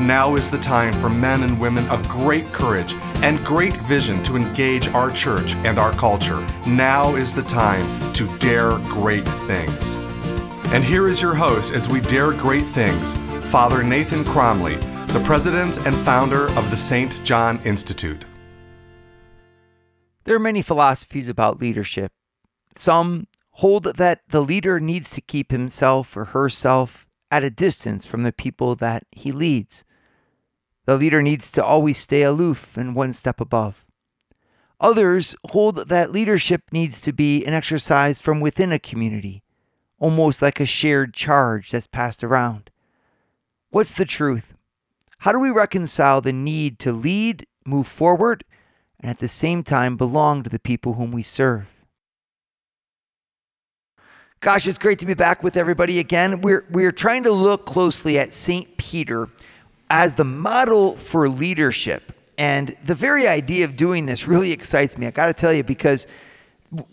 Now is the time for men and women of great courage and great vision to engage our church and our culture. Now is the time to dare great things. And here is your host as we dare great things, Father Nathan Cromly, the president and founder of the St. John Institute. There are many philosophies about leadership. Some hold that the leader needs to keep himself or herself at a distance from the people that he leads. The leader needs to always stay aloof and one step above. Others hold that leadership needs to be an exercise from within a community, almost like a shared charge that's passed around. What's the truth? How do we reconcile the need to lead, move forward, and at the same time belong to the people whom we serve? Gosh, it's great to be back with everybody again. We're, we're trying to look closely at St. Peter as the model for leadership. And the very idea of doing this really excites me. I got to tell you, because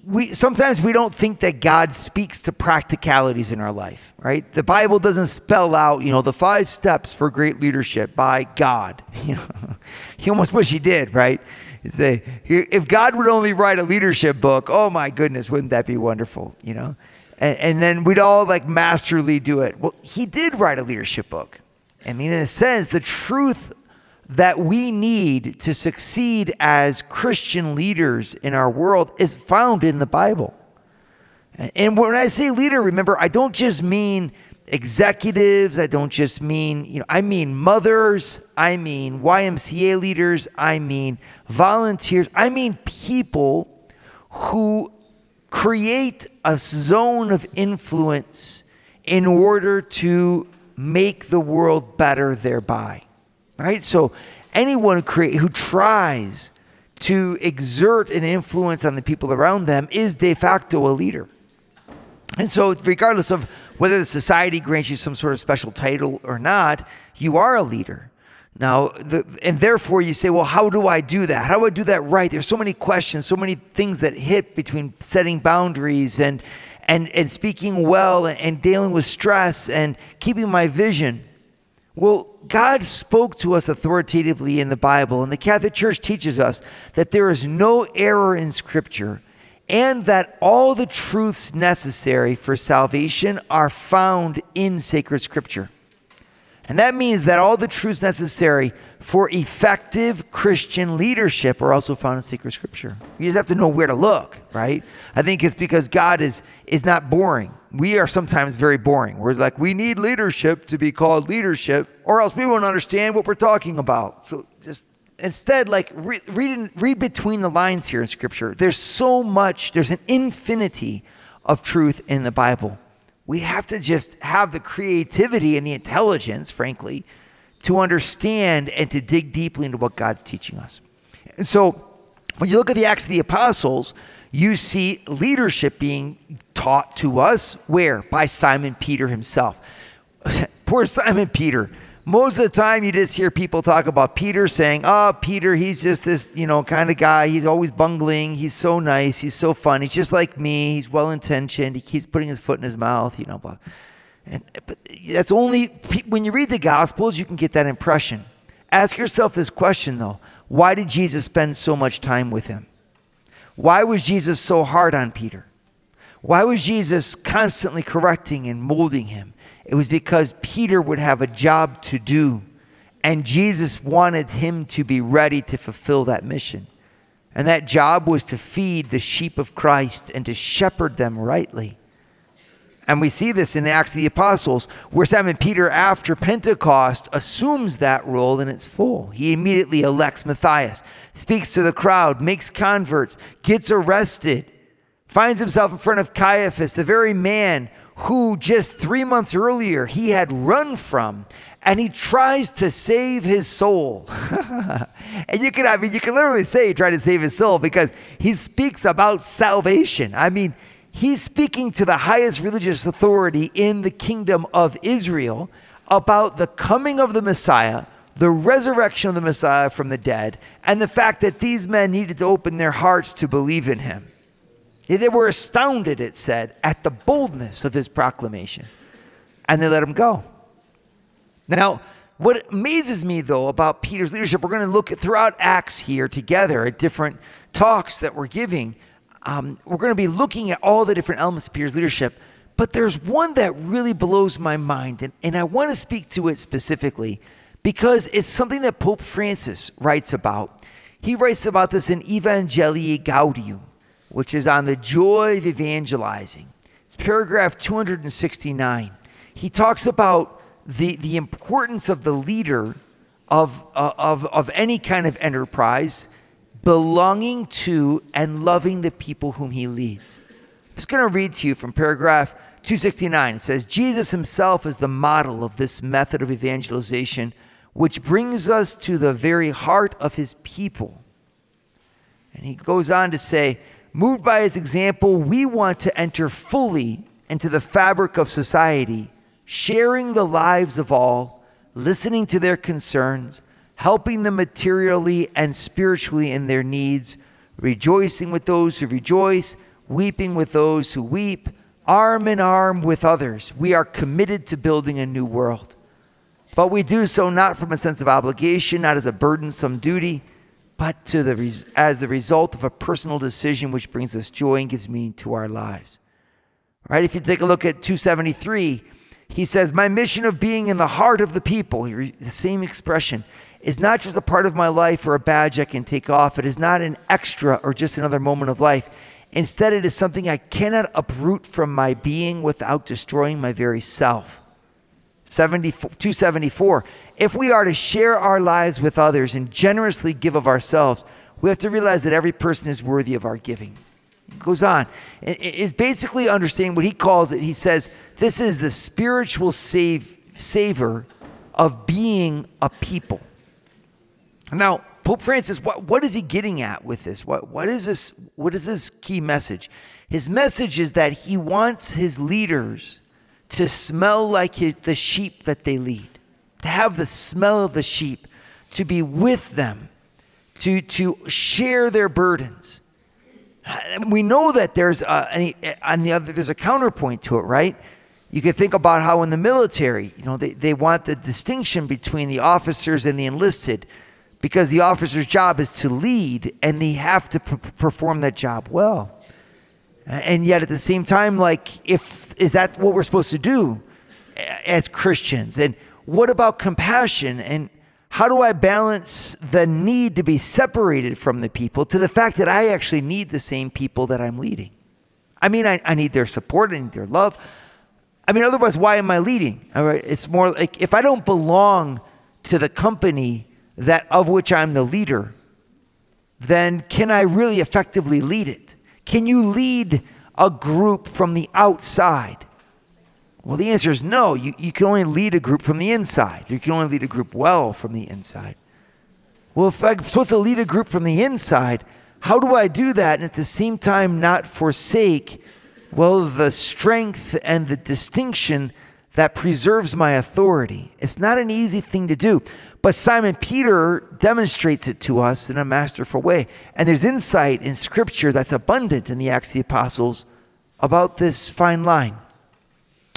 we sometimes we don't think that God speaks to practicalities in our life, right? The Bible doesn't spell out, you know, the five steps for great leadership by God. You know, he almost wish he did, right? Say, if God would only write a leadership book, oh my goodness, wouldn't that be wonderful? You know, and, and then we'd all like masterly do it. Well, he did write a leadership book. I mean, in a sense, the truth that we need to succeed as Christian leaders in our world is found in the Bible. And when I say leader, remember, I don't just mean executives, I don't just mean, you know, I mean mothers, I mean YMCA leaders, I mean volunteers, I mean people who create a zone of influence in order to make the world better thereby. Right? So anyone who, create, who tries to exert an influence on the people around them is de facto a leader. And so, regardless of whether the society grants you some sort of special title or not, you are a leader. Now, the, and therefore you say, well, how do I do that? How do I do that right? There's so many questions, so many things that hit between setting boundaries and, and, and speaking well and, dealing with stress and keeping my vision. Well, God spoke to us authoritatively in the Bible, and the Catholic Church teaches us that there is no error in Scripture and that all the truths necessary for salvation are found in sacred Scripture. And that means that all the truths necessary for effective Christian leadership are also found in sacred scripture. You just have to know where to look, right? I think it's because God is is not boring. We are sometimes very boring. We're like, we need leadership to be called leadership, or else we won't understand what we're talking about. So just instead, like re- read, read between the lines here in scripture. There's so much, there's an infinity of truth in the Bible we have to just have the creativity and the intelligence, frankly, to understand and to dig deeply into what God's teaching us. And so, when you look at the Acts of the Apostles, you see leadership being taught to us where? By Simon Peter himself. Poor Simon Peter most of the time you just hear people talk about Peter saying, "Oh, Peter, he's just this, you know, kind of guy. He's always bungling. He's so nice. He's so fun. He's just like me. He's well intentioned. He keeps putting his foot in his mouth, you know." Blah. And that's only when you read the Gospels you can get that impression. Ask yourself this question though: Why did Jesus spend so much time with him? Why was Jesus so hard on Peter? Why was Jesus constantly correcting and molding him? It was because Peter would have a job to do, and Jesus wanted him to be ready to fulfill that mission. And that job was to feed the sheep of Christ and to shepherd them rightly. And we see this in the Acts of the Apostles, where Simon Peter, after Pentecost, assumes that role in its full. He immediately elects Matthias, speaks to the crowd, makes converts, gets arrested, finds himself in front of Caiaphas, the very man who just three months earlier he had run from and he tries to save his soul. and you can, I mean, you can literally say he tried to save his soul because he speaks about salvation. I mean, he's speaking to the highest religious authority in the kingdom of Israel about the coming of the Messiah, the resurrection of the Messiah from the dead, and the fact that these men needed to open their hearts to believe in him. They were astounded, it said, at the boldness of his proclamation, and they let him go. Now, what amazes me, though, about Peter's leadership, we're going to look throughout Acts here together at different talks that we're giving. Um, we're going to be looking at all the different elements of Peter's leadership. But there's one that really blows my mind, and, and I want to speak to it specifically because it's something that Pope Francis writes about. He writes about this in Evangelii Gaudium, which is on the joy of evangelizing. It's paragraph 269. He talks about the, the importance of the leader of, uh, of, of any kind of enterprise belonging to and loving the people whom he leads. I'm just going to read to you from paragraph 269. It says, Jesus himself is the model of this method of evangelization, which brings us to the very heart of his people. And he goes on to say, moved by his example, we want to enter fully into the fabric of society sharing the lives of all, listening to their concerns, helping them materially and spiritually in their needs, rejoicing with those who rejoice, weeping with those who weep, arm in arm with others. We are committed to building a new world. But we do so not from a sense of obligation, not as a burdensome duty, but to the as the result of a personal decision which brings us joy and gives meaning to our lives. Right? If you take a look at 273, he says, My mission of being in the heart of the people, the same expression, is not just a part of my life or a badge I can take off. It is not an extra or just another moment of life. Instead, it is something I cannot uproot from my being without destroying my very self. 274. If we are to share our lives with others and generously give of ourselves, we have to realize that every person is worthy of our giving It goes on. Is basically understanding what he calls it. He says, This is the spiritual save, savor of being a people. Now, Pope Francis, what, what is he getting at with this? What, what, is this? what is his key message? His message is that he wants his leaders to smell like his, the sheep that they lead, to have the smell of the sheep, to be with them, to, to share their burdens we know that there's a, on the other there's a counterpoint to it, right? You could think about how in the military, you know, they, they want the distinction between the officers and the enlisted because the officer's job is to lead and they have to p- perform that job well. And yet at the same time, like, if is that what we're supposed to do as Christians? And what about compassion? And how do I balance the need to be separated from the people to the fact that I actually need the same people that I'm leading? I mean, I, I need their support, I need their love. I mean, otherwise, why am I leading? All right, it's more like if I don't belong to the company that of which I'm the leader, then can I really effectively lead it? Can you lead a group from the outside? Well, the answer is no. You, you can only lead a group from the inside. You can only lead a group well from the inside. Well, if I'm supposed to lead a group from the inside, how do I do that and at the same time not forsake, well, the strength and the distinction that preserves my authority? It's not an easy thing to do. But Simon Peter demonstrates it to us in a masterful way. And there's insight in Scripture that's abundant in the Acts of the Apostles about this fine line.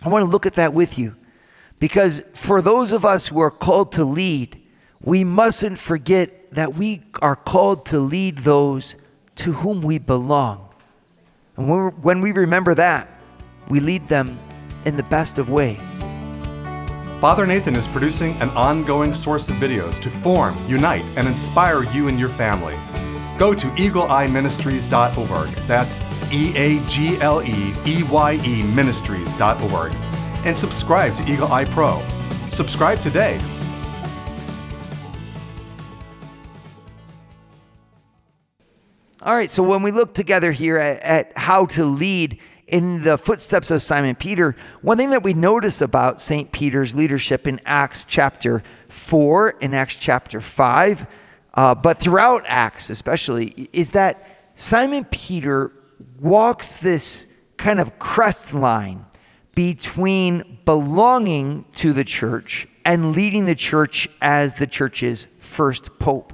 I want to look at that with you because for those of us who are called to lead, we mustn't forget that we are called to lead those to whom we belong. And when we remember that, we lead them in the best of ways. Father Nathan is producing an ongoing source of videos to form, unite, and inspire you and your family. Go to eagleeyeministries.org. That's E A G L E E Y E ministries.org and subscribe to Eagle Eye Pro. Subscribe today. All right, so when we look together here at, at, how to lead in the footsteps of Simon Peter, one thing that we notice about St. Peter's leadership in Acts chapter 4, and Acts chapter 5, uh, but throughout Acts especially, is that Simon Peter walks this kind of crest line between belonging to the church and leading the church as the church's first pope.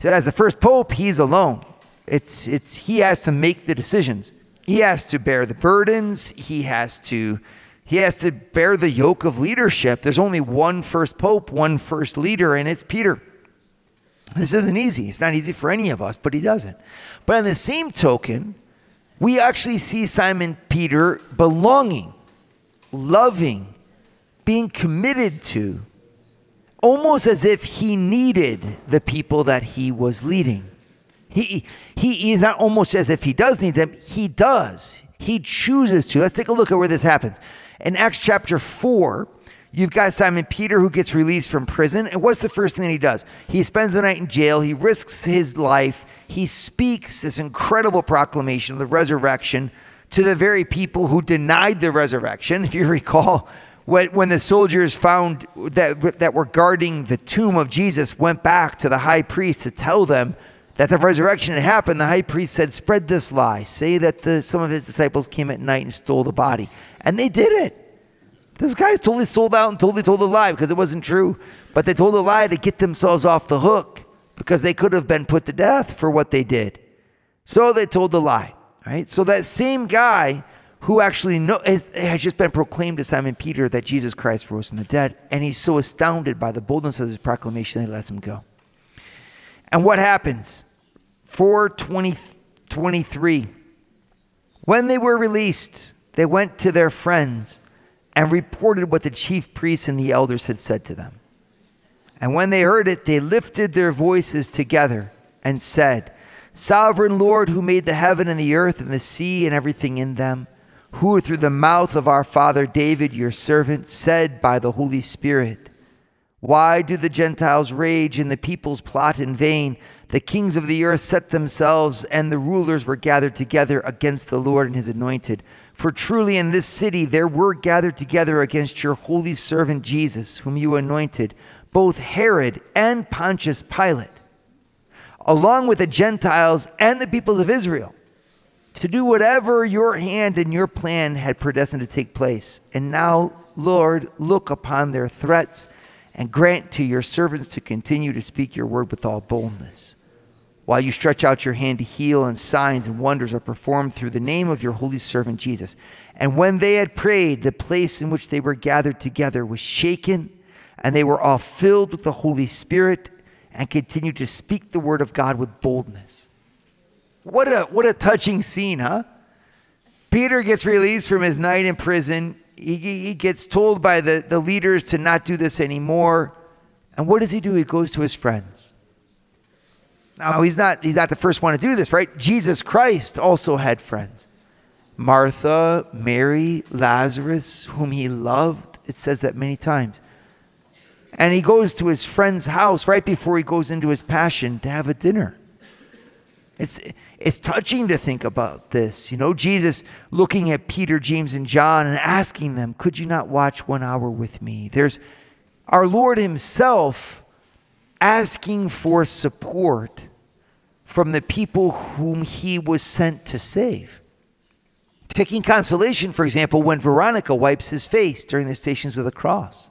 So as the first pope, he's alone. It's, it's, he has to make the decisions. He has to bear the burdens. He has to, he has to bear the yoke of leadership. There's only one first pope, one first leader, and it's Peter. This isn't easy. It's not easy for any of us, but he doesn't. But on the same token, we actually see Simon Peter belonging, loving, being committed to, almost as if he needed the people that he was leading. He, he is not almost as if he does need them, he does. He chooses to. Let's take a look at where this happens. In Acts chapter 4, you've got Simon Peter who gets released from prison. And what's the first thing he does? He spends the night in jail, he risks his life, he speaks this incredible proclamation of the resurrection to the very people who denied the resurrection. If you recall, when the soldiers found that, that were guarding the tomb of Jesus went back to the high priest to tell them that the resurrection had happened, the high priest said, Spread this lie. Say that the, some of his disciples came at night and stole the body. And they did it. Those guys totally sold out and totally told a lie because it wasn't true. But they told a lie to get themselves off the hook because they could have been put to death for what they did. So they told the lie. Right? So that same guy who actually know, has, has just been proclaimed to Simon Peter that Jesus Christ rose from the dead, and he's so astounded by the boldness of his proclamation that he lets him go. And what happens? 423. When they were released, they went to their friends and reported what the chief priests and the elders had said to them. And when they heard it, they lifted their voices together and said, Sovereign Lord, who made the heaven and the earth and the sea and everything in them, who through the mouth of our father David, your servant, said by the Holy Spirit, Why do the Gentiles rage and the peoples plot in vain? The kings of the earth set themselves, and the rulers were gathered together against the Lord and his anointed. For truly in this city there were gathered together against your holy servant Jesus, whom you anointed, both Herod and Pontius Pilate, along with the Gentiles and the peoples of Israel, to do whatever your hand and your plan had predestined to take place. And now, Lord, look upon their threats and grant to your servants to continue to speak your word with all boldness while you stretch out your hand to heal, and signs and wonders are performed through the name of your holy servant Jesus. And when they had prayed, the place in which they were gathered together was shaken, and they were all filled with the Holy Spirit and continued to speak the word of God with boldness. What a, what a touching scene, huh? Peter gets released from his night in prison. He, he gets told by the, the leaders to not do this anymore. And what does he do? He goes to his friends now he's not he's not the first one to do this, right? Jesus Christ also had friends. Martha, Mary, Lazarus, whom he loved. It says that many times. And he goes to his friend's house right before he goes into his passion to have a dinner. It's it's touching to think about this. You know, Jesus looking at Peter, James, and John and asking them, Could you not watch one hour with me? There's our Lord Himself asking for support from the people whom he was sent to save. Taking consolation, for example, when Veronica wipes his face during the stations of the cross.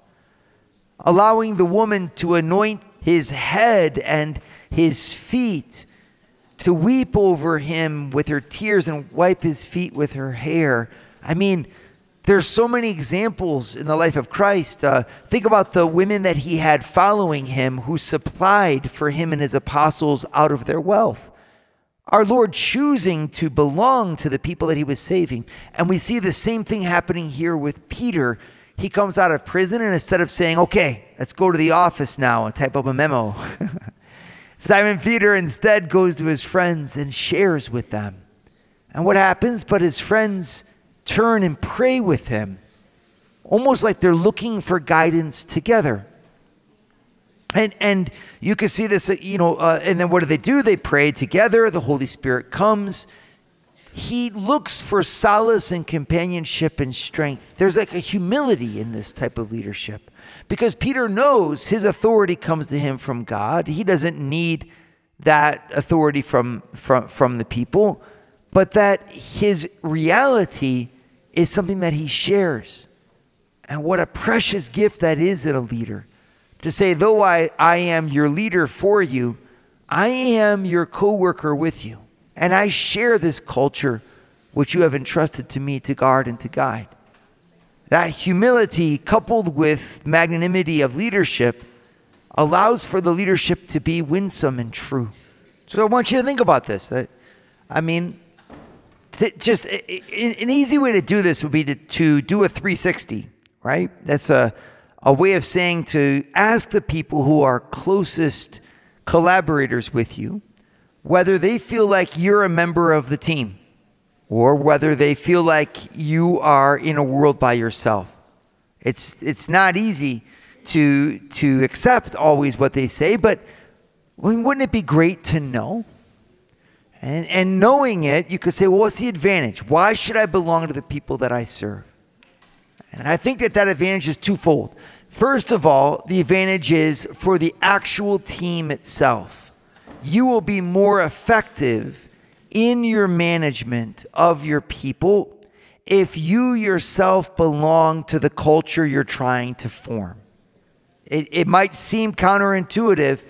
Allowing the woman to anoint his head and his feet, to weep over him with her tears and wipe his feet with her hair. I mean, there's so many examples in the life of Christ. Uh, think about the women that he had following him who supplied for him and his apostles out of their wealth. Our Lord choosing to belong to the people that he was saving. And we see the same thing happening here with Peter. He comes out of prison, and instead of saying, okay, let's go to the office now and type up a memo, Simon Peter instead goes to his friends and shares with them. And what happens? But his friends turn and pray with him, almost like they're looking for guidance together. And, and you can see this, you know, uh, and then what do they do? They pray together. The Holy Spirit comes. He looks for solace and companionship and strength. There's like a humility in this type of leadership because Peter knows his authority comes to him from God. He doesn't need that authority from, from, from the people. but that his reality is something that he shares. And what a precious gift that is in a leader. To say, though I, I am your leader for you, I am your co worker with you. And I share this culture which you have entrusted to me to guard and to guide. That humility, coupled with magnanimity of leadership, allows for the leadership to be winsome and true. So I want you to think about this. I, I mean, just an easy way to do this would be to, to do a 360, right? That's a, a way of saying to ask the people who are closest collaborators with you whether they feel like you're a member of the team or whether they feel like you are in a world by yourself. It's, it's not easy to, to accept always what they say, but wouldn't it be great to know? And, and knowing it, you could say, well, what's the advantage? Why should I belong to the people that I serve? And I think that that advantage is twofold. First of all, the advantage is for the actual team itself. You will be more effective in your management of your people if you yourself belong to the culture you're trying to form. It, it might seem counterintuitive,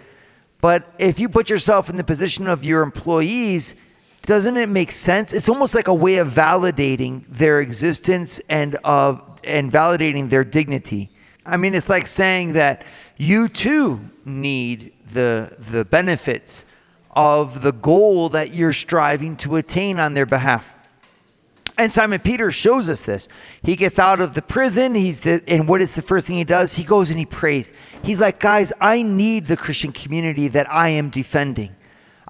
but if you put yourself in the position of your employees, doesn't it make sense? It's almost like a way of validating their existence and of and validating their dignity. I mean, it's like saying that you too need the the benefits of the goal that you're striving to attain on their behalf. And Simon Peter shows us this. He gets out of the prison. He's the, and what is the first thing he does? He goes and he prays. He's like, guys, I need the Christian community that I am defending.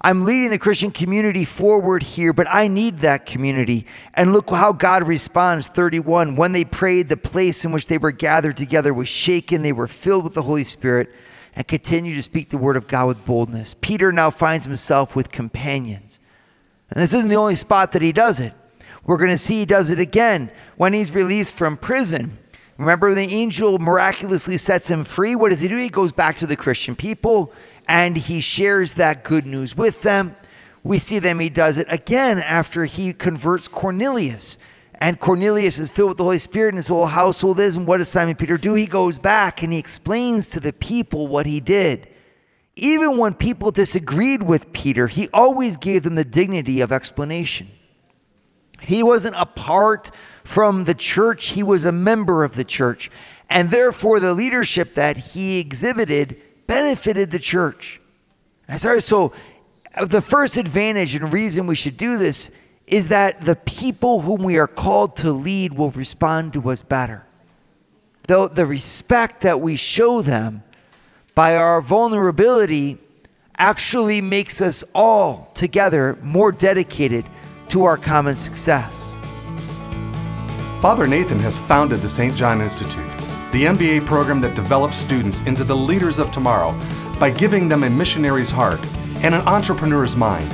I'm leading the Christian community forward here, but I need that community. And look how God responds. 31. When they prayed, the place in which they were gathered together was shaken. They were filled with the Holy Spirit and continued to speak the word of God with boldness. Peter now finds himself with companions. And this isn't the only spot that he does it. We're going to see he does it again when he's released from prison. Remember, the angel miraculously sets him free. What does he do? He goes back to the Christian people and he shares that good news with them. We see them, he does it again after he converts Cornelius. And Cornelius is filled with the Holy Spirit, and his whole household is. And what does Simon Peter do? He goes back and he explains to the people what he did. Even when people disagreed with Peter, he always gave them the dignity of explanation. He wasn't apart from the church, he was a member of the church. And therefore, the leadership that he exhibited benefited the church. i Sorry, so the first advantage and reason we should do this is that the people whom we are called to lead will respond to us better. Though the respect that we show them by our vulnerability actually makes us all together more dedicated to our common success. Father Nathan has founded the St. John Institute, the MBA program that develops students into the leaders of tomorrow by giving them a missionary's heart and an entrepreneur's mind.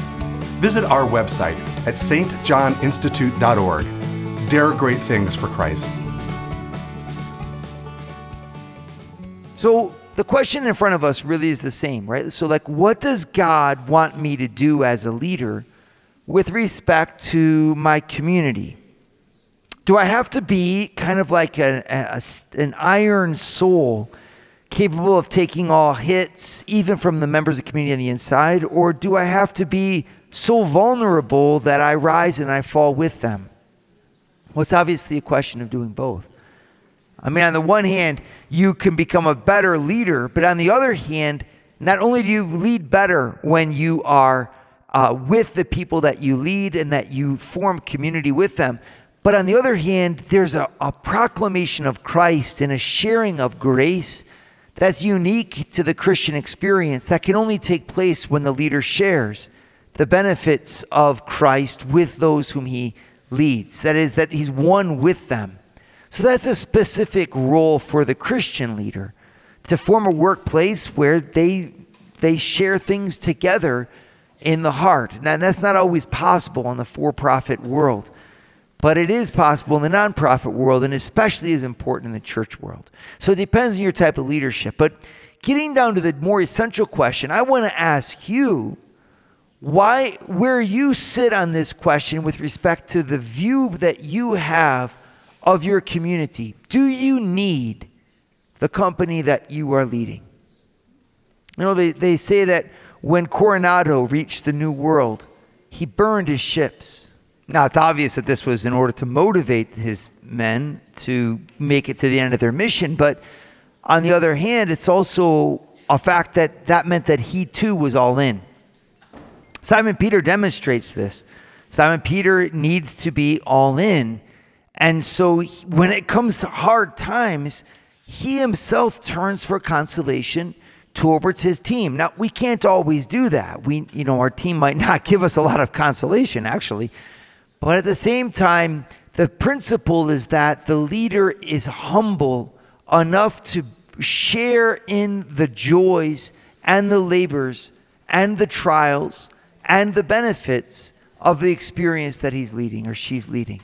Visit our website at stjohninstitute.org. Dare great things for Christ. So, the question in front of us really is the same, right? So, like, what does God want me to do as a leader with respect to my community? Do I have to be kind of like a, a, an iron soul, capable of taking all hits, even from the members of the community on the inside? Or do I have to be so vulnerable that I rise and I fall with them? Well, it's obviously a question of doing both. I mean, on the one hand, you can become a better leader, but on the other hand, not only do you lead better when you are uh, with the people that you lead and that you form community with them, but on the other hand, there's a, a proclamation of Christ and a sharing of grace that's unique to the Christian experience that can only take place when the leader shares the benefits of Christ with those whom he leads. That is, that he's one with them. So that's a specific role for the Christian leader to form a workplace where they, they share things together in the heart. Now, that's not always possible in the for profit world, but it is possible in the nonprofit world and especially is important in the church world. So it depends on your type of leadership. But getting down to the more essential question, I want to ask you why where you sit on this question with respect to the view that you have of your community. Do you need the company that you are leading? You know, they, they say that when Coronado reached the New World, he burned his ships. Now, it's obvious that this was in order to motivate his men to make it to the end of their mission, but on the other hand, it's also a fact that that meant that he too was all in. Simon Peter demonstrates this. Simon Peter needs to be all in. And so when it comes to hard times, he himself turns for consolation towards his team. Now, we can't always do that. We, you know, our team might not give us a lot of consolation, actually. But at the same time, the principle is that the leader is humble enough to share in the joys and the labors and the trials and the benefits of the experience that he's leading or she's leading.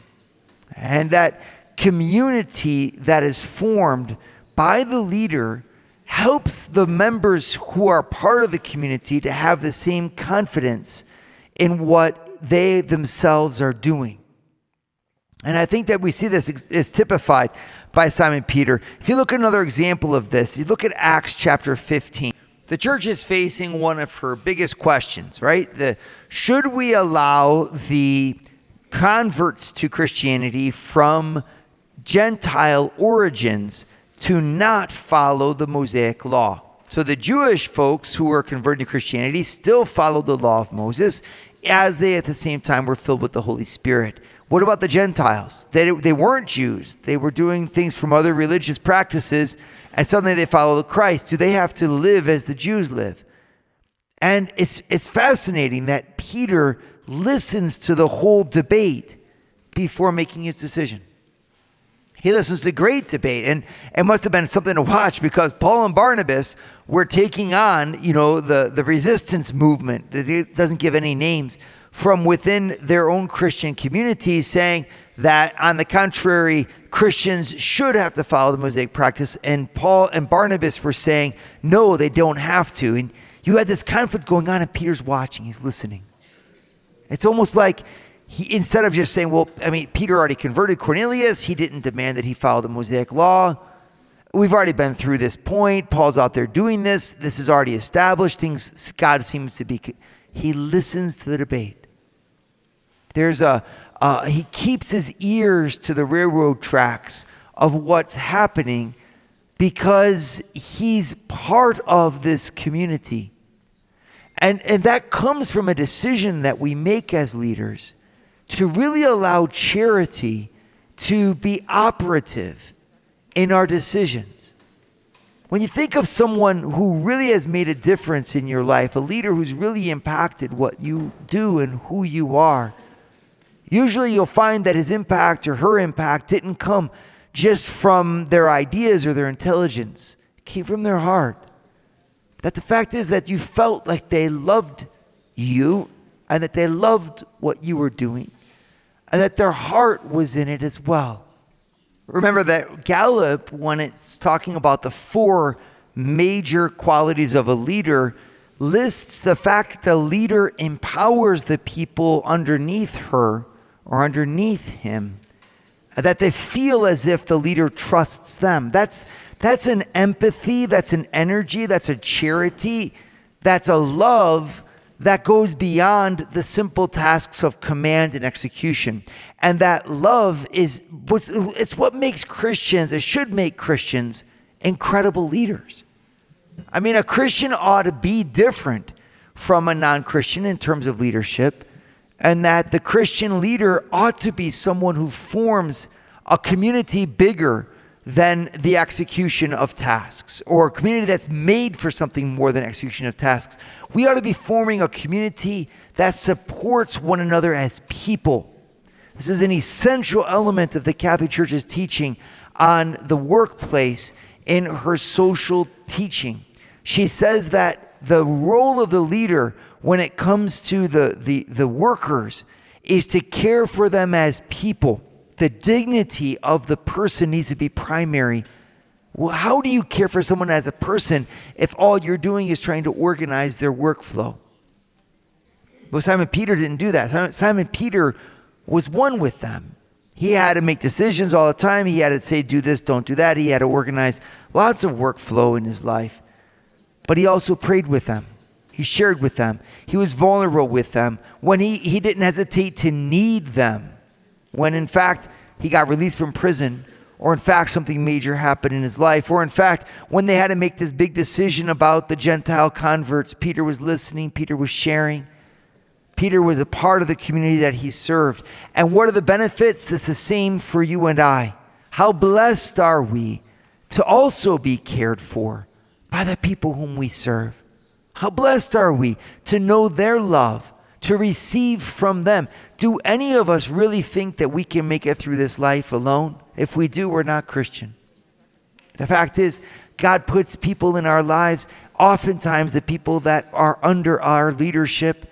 And that community that is formed by the leader helps the members who are part of the community to have the same confidence in what they themselves are doing. And I think that we see this is typified by Simon Peter. If you look at another example of this, you look at Acts chapter 15. The church is facing one of her biggest questions, right? The should we allow the converts to Christianity from Gentile origins to not follow the Mosaic law. So the Jewish folks who were converted to Christianity still followed the law of Moses as they at the same time were filled with the Holy Spirit. What about the Gentiles? They, they weren't Jews. They were doing things from other religious practices, and suddenly they follow the Christ. Do they have to live as the Jews live? And it's, it's fascinating that Peter listens to the whole debate before making his decision. He listens to great debate, and it must have been something to watch because Paul and Barnabas were taking on, you know, the, the resistance movement. That it doesn't give any names from within their own Christian communities, saying that, on the contrary, Christians should have to follow the Mosaic practice. And Paul and Barnabas were saying, no, they don't have to. And you had this conflict going on, and Peter's watching, he's listening. It's almost like he, instead of just saying, well, I mean, Peter already converted Cornelius, he didn't demand that he follow the Mosaic law. We've already been through this point. Paul's out there doing this. This is already established. Things, God seems to be, he listens to the debate. There's a, uh, he keeps his ears to the railroad tracks of what's happening because he's part of this community. And, and that comes from a decision that we make as leaders to really allow charity to be operative in our decisions. When you think of someone who really has made a difference in your life, a leader who's really impacted what you do and who you are, usually you'll find that his impact or her impact didn't come just from their ideas or their intelligence, it came from their heart. That the fact is that you felt like they loved you and that they loved what you were doing and that their heart was in it as well. Remember that Gallup, when it's talking about the four major qualities of a leader, lists the fact that the leader empowers the people underneath her or underneath him, that they feel as if the leader trusts them. That's, that's an empathy, that's an energy, that's a charity, that's a love that goes beyond the simple tasks of command and execution. And that love is it's what makes Christians, it should make Christians incredible leaders. I mean, a Christian ought to be different from a non Christian in terms of leadership, and that the Christian leader ought to be someone who forms a community bigger than the execution of tasks or a community that's made for something more than execution of tasks. We ought to be forming a community that supports one another as people. This is an essential element of the Catholic Church's teaching on the workplace in her social teaching. She says that the role of the leader when it comes to the, the, the workers is to care for them as people the dignity of the person needs to be primary. Well, how do you care for someone as a person if all you're doing is trying to organize their workflow? But Simon Peter didn't do that. Simon, Simon Peter was one with them. He had to make decisions all the time. He had to say, do this, don't do that. He had to organize lots of workflow in his life. But he also prayed with them. He shared with them. He was vulnerable with them when he, he didn't hesitate to need them. When in fact, he got released from prison, or in fact, something major happened in his life, or in fact, when they had to make this big decision about the Gentile converts, Peter was listening, Peter was sharing. Peter was a part of the community that he served. And what are the benefits? It's the same for you and I. How blessed are we to also be cared for by the people whom we serve? How blessed are we to know their love, to receive from them? Do any of us really think that we can make it through this life alone? If we do, we're not Christian. The fact is, God puts people in our lives, oftentimes the people that are under our leadership,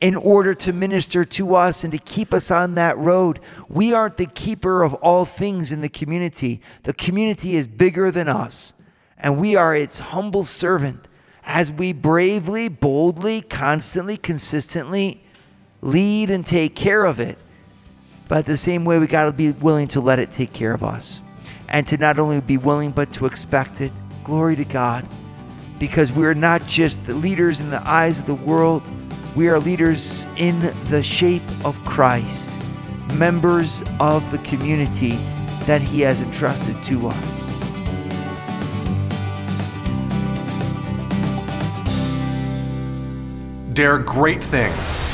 in order to minister to us and to keep us on that road. We aren't the keeper of all things in the community. The community is bigger than us, and we are its humble servant as we bravely, boldly, constantly, consistently lead and take care of it. But the same way, we got to be willing to let it take care of us and to not only be willing, but to expect it. Glory to God. Because we're not just the leaders in the eyes of the world we are leaders in the shape of Christ, members of the community that He has entrusted to us. Dare great things